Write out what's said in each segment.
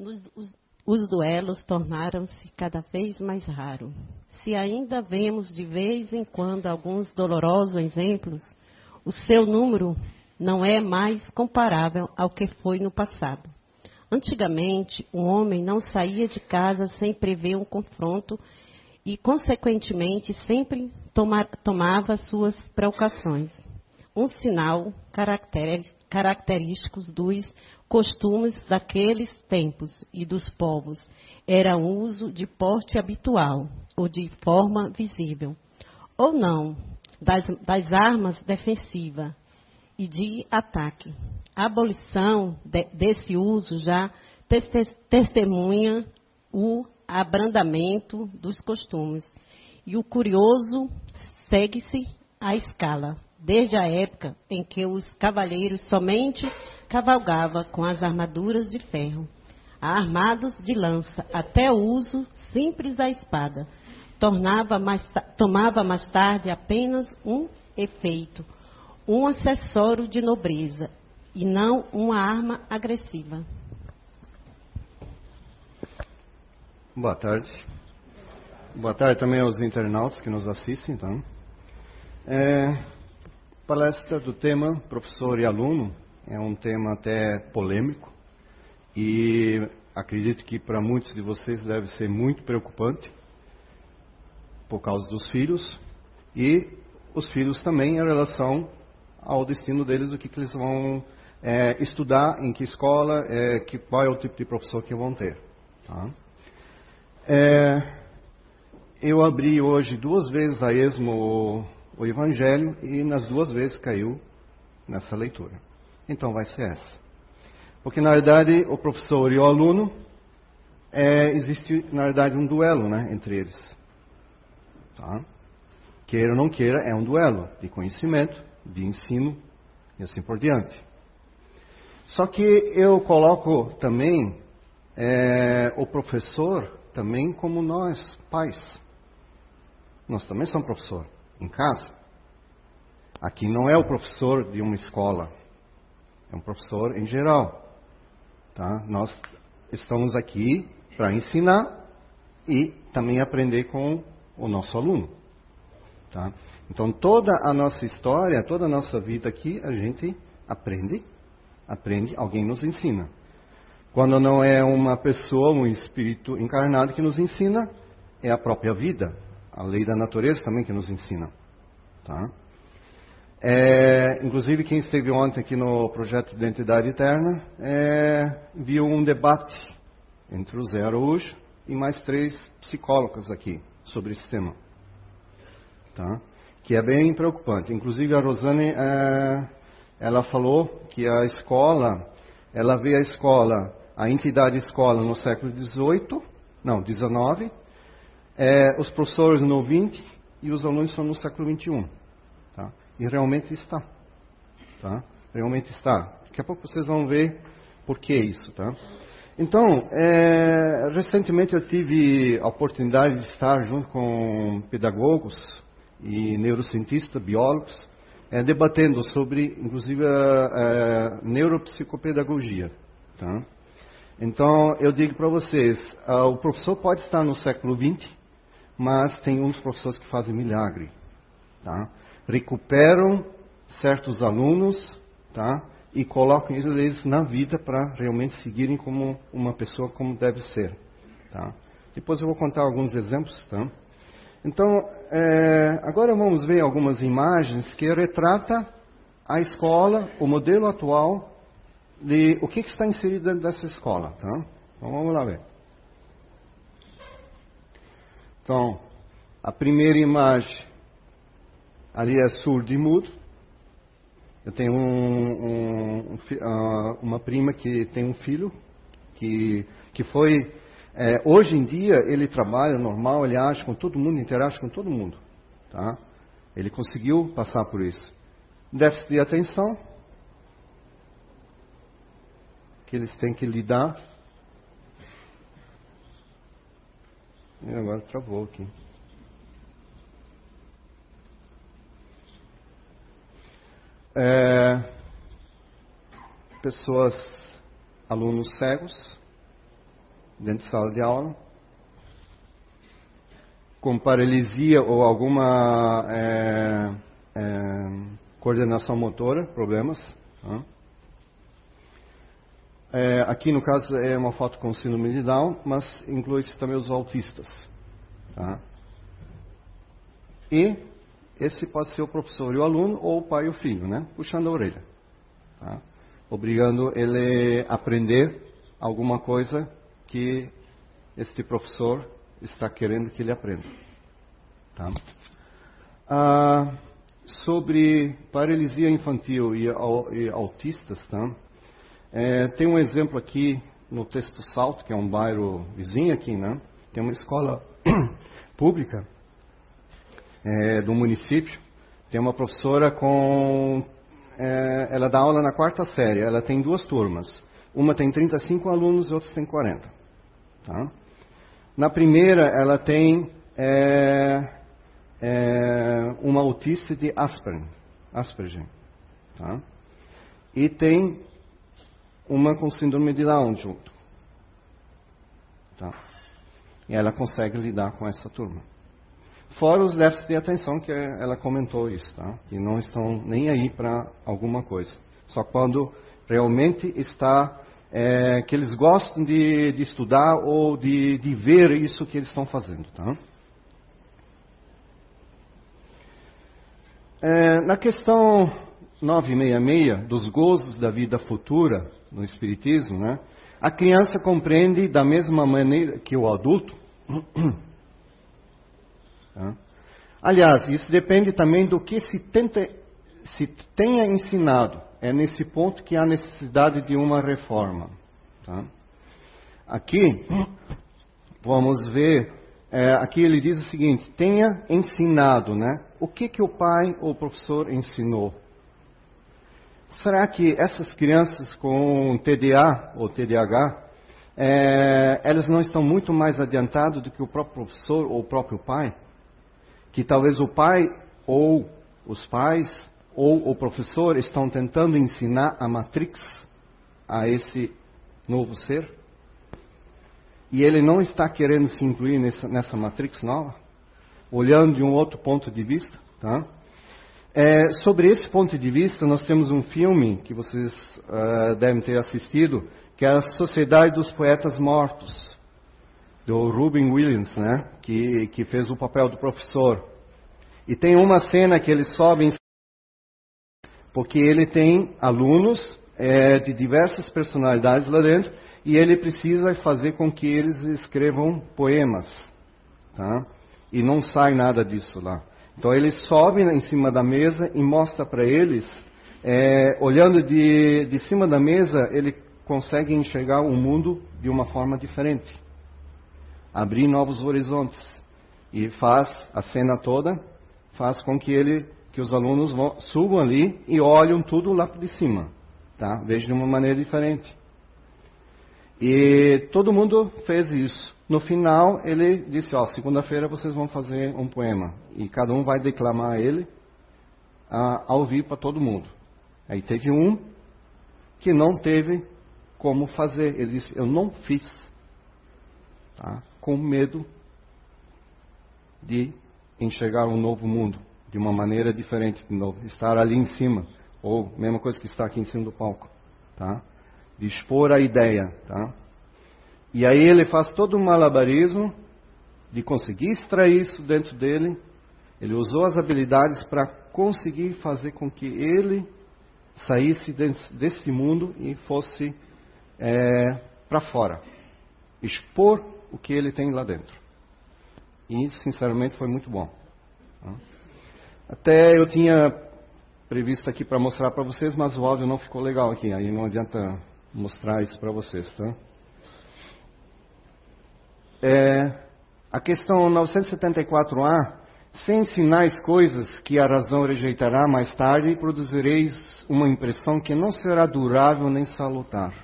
Nos, os, os duelos tornaram-se cada vez mais raros. Se ainda vemos de vez em quando alguns dolorosos exemplos, o seu número não é mais comparável ao que foi no passado. Antigamente, um homem não saía de casa sem prever um confronto e, consequentemente, sempre toma, tomava suas precauções. Um sinal característico dos costumes daqueles tempos e dos povos era o uso de porte habitual ou de forma visível, ou não, das, das armas defensivas e de ataque. A abolição de, desse uso já testemunha o abrandamento dos costumes. E o curioso segue-se a escala, desde a época em que os cavaleiros somente cavalgavam com as armaduras de ferro, armados de lança, até o uso simples da espada, mais, tomava mais tarde apenas um efeito um acessório de nobreza e não uma arma agressiva. Boa tarde. Boa tarde também aos internautas que nos assistem. Então. É, palestra do tema professor e aluno é um tema até polêmico e acredito que para muitos de vocês deve ser muito preocupante por causa dos filhos e os filhos também em relação ao destino deles, o que, que eles vão é, estudar, em que escola, é, que, qual é o tipo de professor que vão ter. Tá? É, eu abri hoje duas vezes a esmo o, Evangelho e nas duas vezes caiu nessa leitura. Então vai ser essa. Porque na verdade o professor e o aluno é, existe na verdade um duelo né, entre eles. Tá? Queira ou não queira, é um duelo de conhecimento de ensino e assim por diante. Só que eu coloco também é, o professor também como nós, pais. Nós também somos professor em casa. Aqui não é o professor de uma escola, é um professor em geral. Tá? Nós estamos aqui para ensinar e também aprender com o nosso aluno. Tá? Então toda a nossa história, toda a nossa vida aqui, a gente aprende, aprende, alguém nos ensina. Quando não é uma pessoa, um espírito encarnado que nos ensina, é a própria vida, a lei da natureza também que nos ensina. Tá? É, inclusive, quem esteve ontem aqui no projeto de Identidade Eterna é, viu um debate entre o Zé Araújo e mais três psicólogos aqui sobre esse tema. Tá? que é bem preocupante. Inclusive a Rosane, é, ela falou que a escola, ela vê a escola, a entidade escola no século XVIII, não, XIX, é, os professores no XX e os alunos são no século XXI. Tá? E realmente está. Tá? Realmente está. Daqui a pouco vocês vão ver por que isso. Tá? Então, é, recentemente eu tive a oportunidade de estar junto com pedagogos e neurocientistas, biólogos, é, debatendo sobre, inclusive, a, a neuropsicopedagogia. Tá? Então, eu digo para vocês, a, o professor pode estar no século XX, mas tem uns professores que fazem milagre. Tá? Recuperam certos alunos tá? e colocam eles na vida para realmente seguirem como uma pessoa como deve ser. Tá? Depois eu vou contar alguns exemplos. Tá? Então, é, agora vamos ver algumas imagens que retrata a escola, o modelo atual de o que, que está inserido dentro dessa escola. Tá? Então vamos lá ver. Então, a primeira imagem ali é surdo e mudo. Eu tenho um, um, ah, uma prima que tem um filho que, que foi é, hoje em dia ele trabalha normal, ele age com todo mundo, interage com todo mundo. Tá? Ele conseguiu passar por isso. Déficit de atenção, que eles têm que lidar. E agora travou aqui. É, pessoas, alunos cegos, dentro de sala de aula, com paralisia ou alguma é, é, coordenação motora, problemas. Tá? É, aqui no caso é uma foto com síndrome de Down, mas inclui-se também os autistas. Tá? E esse pode ser o professor e o aluno, ou o pai e o filho, né? puxando a orelha. Tá? Obrigando ele a aprender alguma coisa que este professor está querendo que ele aprenda. Tá? Ah, sobre paralisia infantil e, e autistas, tá? É, tem um exemplo aqui no Texto Salto, que é um bairro vizinho aqui, né? Tem uma escola pública é, do município. Tem uma professora com. É, ela dá aula na quarta série. Ela tem duas turmas. Uma tem 35 alunos e outra tem 40. Tá? Na primeira, ela tem é, é, uma autista de Asperger. Asperger tá? E tem uma com síndrome de Down junto. Tá? E ela consegue lidar com essa turma. Fora os déficits de atenção, que ela comentou isso, tá? que não estão nem aí para alguma coisa. Só quando realmente está, é, que eles gostam de, de estudar ou de, de, ver isso que eles estão fazendo. Tá? É, na questão 966, dos gozos da vida futura, no Espiritismo, né? A criança compreende da mesma maneira que o adulto. Aliás, isso depende também do que se, tenta, se tenha ensinado. É nesse ponto que há necessidade de uma reforma. Tá? Aqui, vamos ver, é, aqui ele diz o seguinte: tenha ensinado, né? O que, que o pai ou o professor ensinou? Será que essas crianças com TDA ou TDAH, é, elas não estão muito mais adiantadas do que o próprio professor ou o próprio pai? Que talvez o pai ou os pais ou o professor estão tentando ensinar a matrix a esse novo ser? E ele não está querendo se incluir nessa, nessa matrix nova? Olhando de um outro ponto de vista, tá? É, sobre esse ponto de vista, nós temos um filme que vocês uh, devem ter assistido, que é a Sociedade dos Poetas Mortos, do Ruben Williams, né? que, que fez o papel do professor. E tem uma cena que ele sobe em porque ele tem alunos é, de diversas personalidades lá dentro e ele precisa fazer com que eles escrevam poemas, tá? E não sai nada disso lá. Então ele sobe em cima da mesa e mostra para eles, é, olhando de, de cima da mesa, ele consegue enxergar o mundo de uma forma diferente, abrir novos horizontes e faz a cena toda, faz com que ele, que os alunos vão, subam ali e olham tudo lá de cima, tá? Vejam de uma maneira diferente. E todo mundo fez isso. No final, ele disse: Ó, segunda-feira vocês vão fazer um poema. E cada um vai declamar ele ah, ao vivo para todo mundo. Aí teve um que não teve como fazer. Ele disse: Eu não fiz. Tá? Com medo de enxergar um novo mundo de uma maneira diferente de novo. Estar ali em cima. Ou mesma coisa que está aqui em cima do palco. Tá? De expor a ideia. Tá? E aí ele faz todo um malabarismo de conseguir extrair isso dentro dele. Ele usou as habilidades para conseguir fazer com que ele saísse desse mundo e fosse é, para fora. Expor o que ele tem lá dentro. E, sinceramente, foi muito bom. Até eu tinha previsto aqui para mostrar para vocês, mas o áudio não ficou legal aqui. Aí não adianta mostrar isso para vocês, tá? É, a questão 974A, sem sinais coisas que a razão rejeitará mais tarde, produzireis uma impressão que não será durável nem salutar.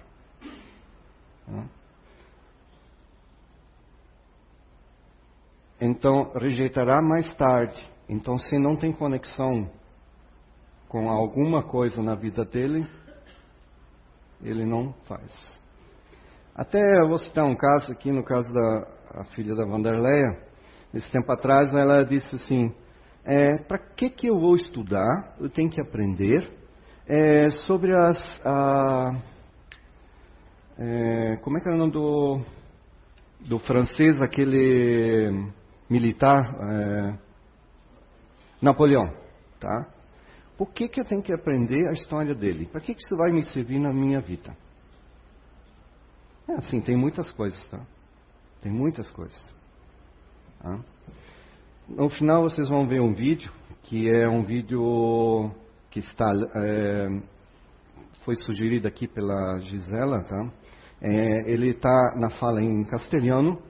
Então, rejeitará mais tarde. Então, se não tem conexão com alguma coisa na vida dele, ele não faz. Até eu vou citar um caso aqui, no caso da filha da Vanderleia. Esse tempo atrás, ela disse assim: é, para que, que eu vou estudar? Eu tenho que aprender é, sobre as. A, é, como é que era o nome do, do francês, aquele militar? É, Napoleão. Tá? Por que, que eu tenho que aprender a história dele? Para que, que isso vai me servir na minha vida? É assim, tem muitas coisas, tá? Tem muitas coisas. Tá? No final vocês vão ver um vídeo, que é um vídeo que está é, foi sugerido aqui pela Gisela, tá? É, ele está na fala em castelhano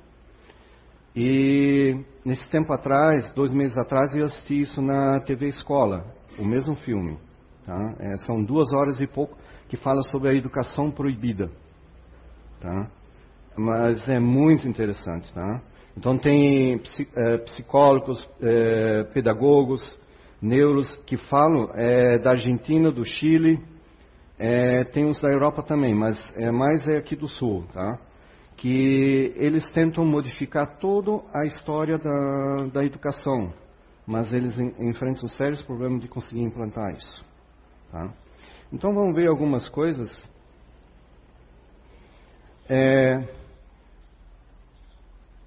e nesse tempo atrás, dois meses atrás, eu assisti isso na TV Escola, o mesmo filme. Tá? É, são duas horas e pouco que fala sobre a educação proibida. Tá? Mas é muito interessante. Tá? Então tem é, psicólogos, é, pedagogos, neuros que falam é, da Argentina, do Chile, é, tem uns da Europa também, mas é mais é aqui do Sul, tá? Que eles tentam modificar toda a história da, da educação, mas eles en, enfrentam sérios problemas de conseguir implantar isso, tá? Então vamos ver algumas coisas. É,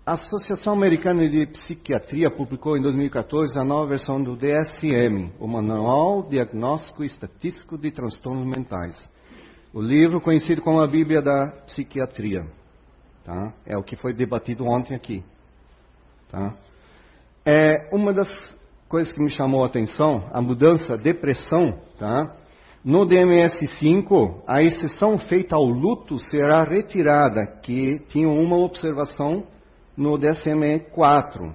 a Associação Americana de Psiquiatria publicou em 2014 a nova versão do DSM, o Manual Diagnóstico e Estatístico de Transtornos Mentais. O livro conhecido como a Bíblia da Psiquiatria. Tá? É o que foi debatido ontem aqui. Tá? É uma das coisas que me chamou a atenção, a mudança, depressão, tá? No DMS-5, a exceção feita ao luto será retirada, que tinha uma observação no DSM-4,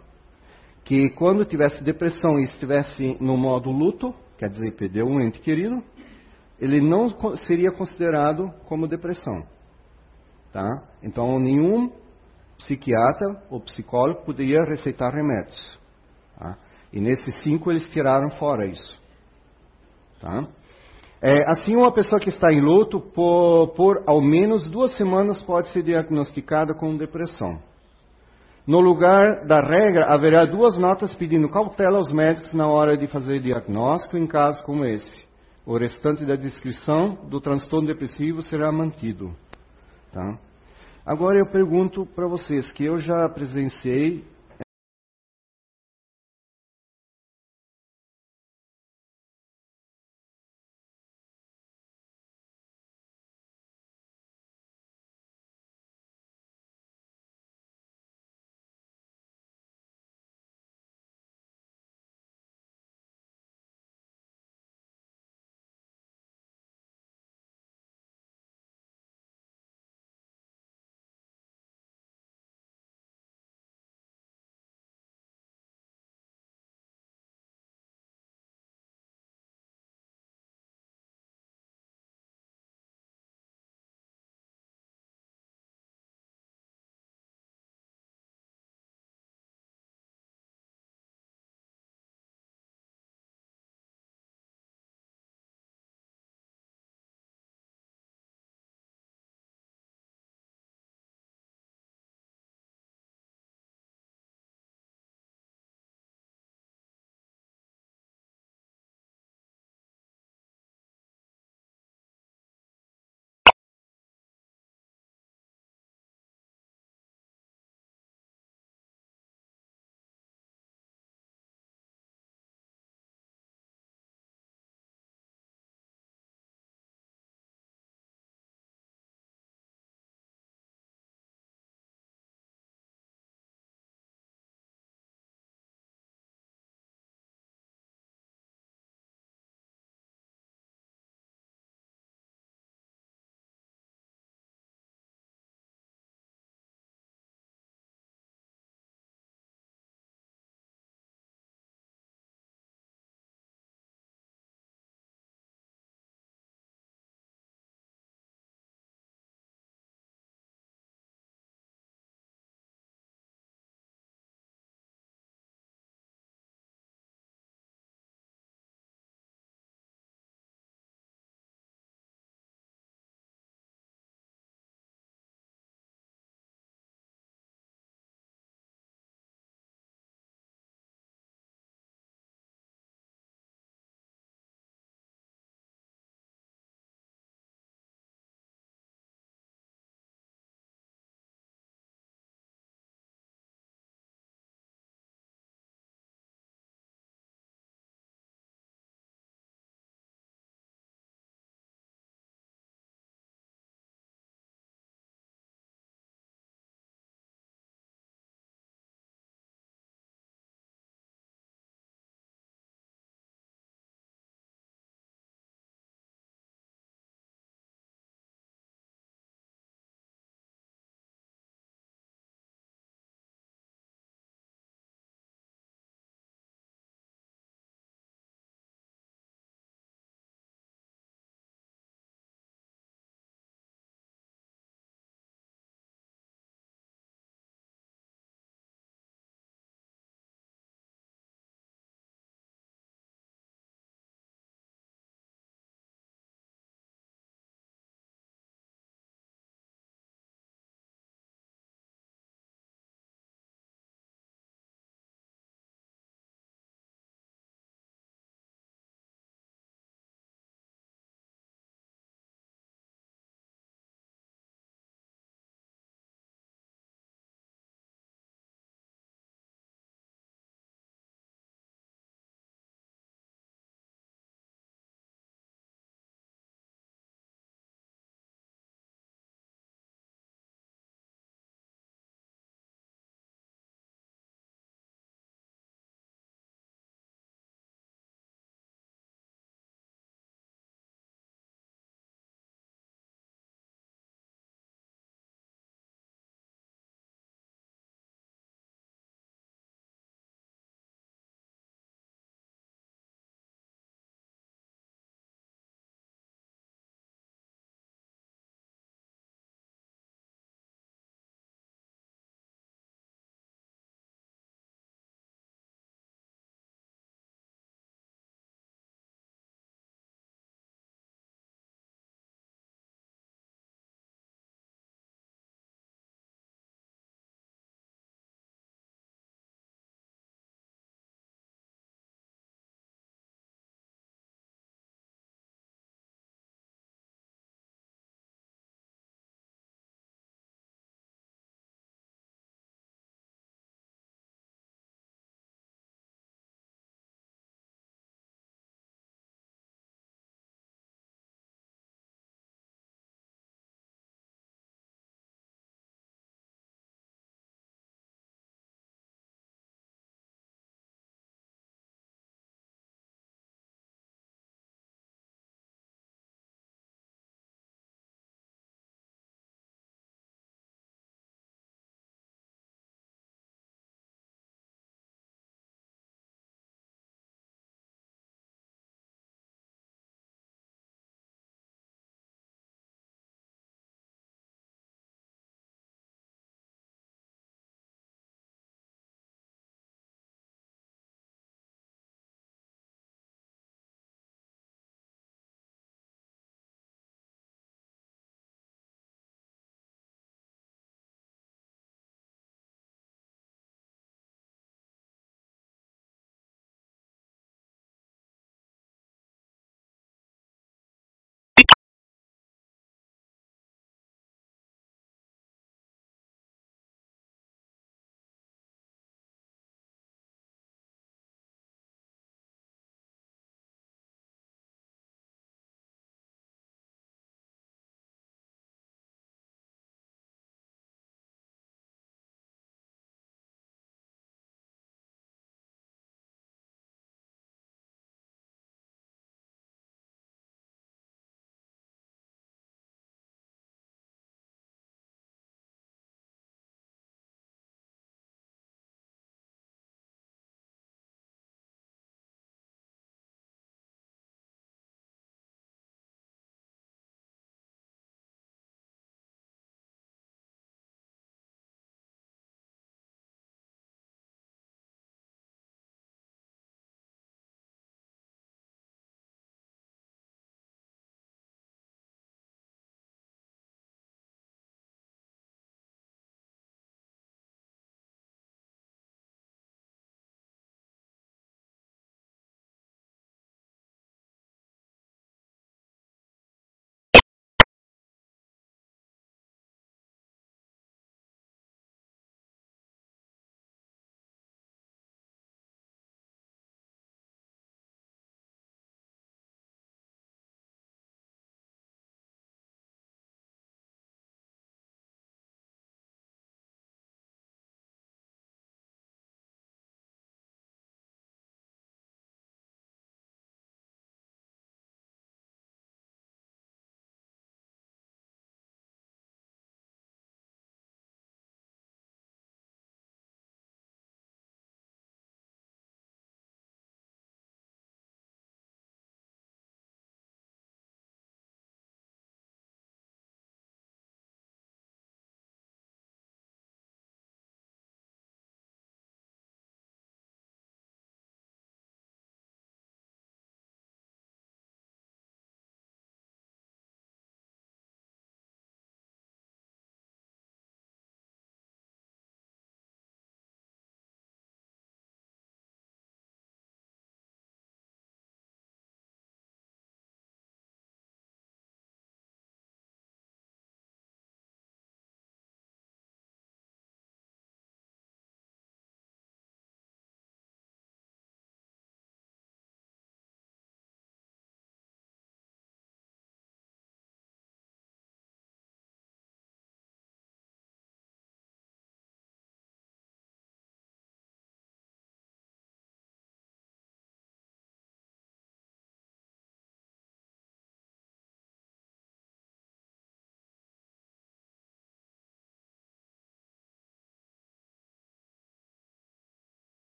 que quando tivesse depressão e estivesse no modo luto, quer dizer, perdeu um ente querido, ele não seria considerado como depressão. Tá? Então, nenhum psiquiatra ou psicólogo poderia receitar remédios. Tá? E nesses cinco eles tiraram fora isso. Tá? É, assim, uma pessoa que está em luto por, por ao menos duas semanas pode ser diagnosticada com depressão. No lugar da regra, haverá duas notas pedindo cautela aos médicos na hora de fazer diagnóstico em casos como esse. O restante da descrição do transtorno depressivo será mantido. Tá? Agora eu pergunto para vocês, que eu já presenciei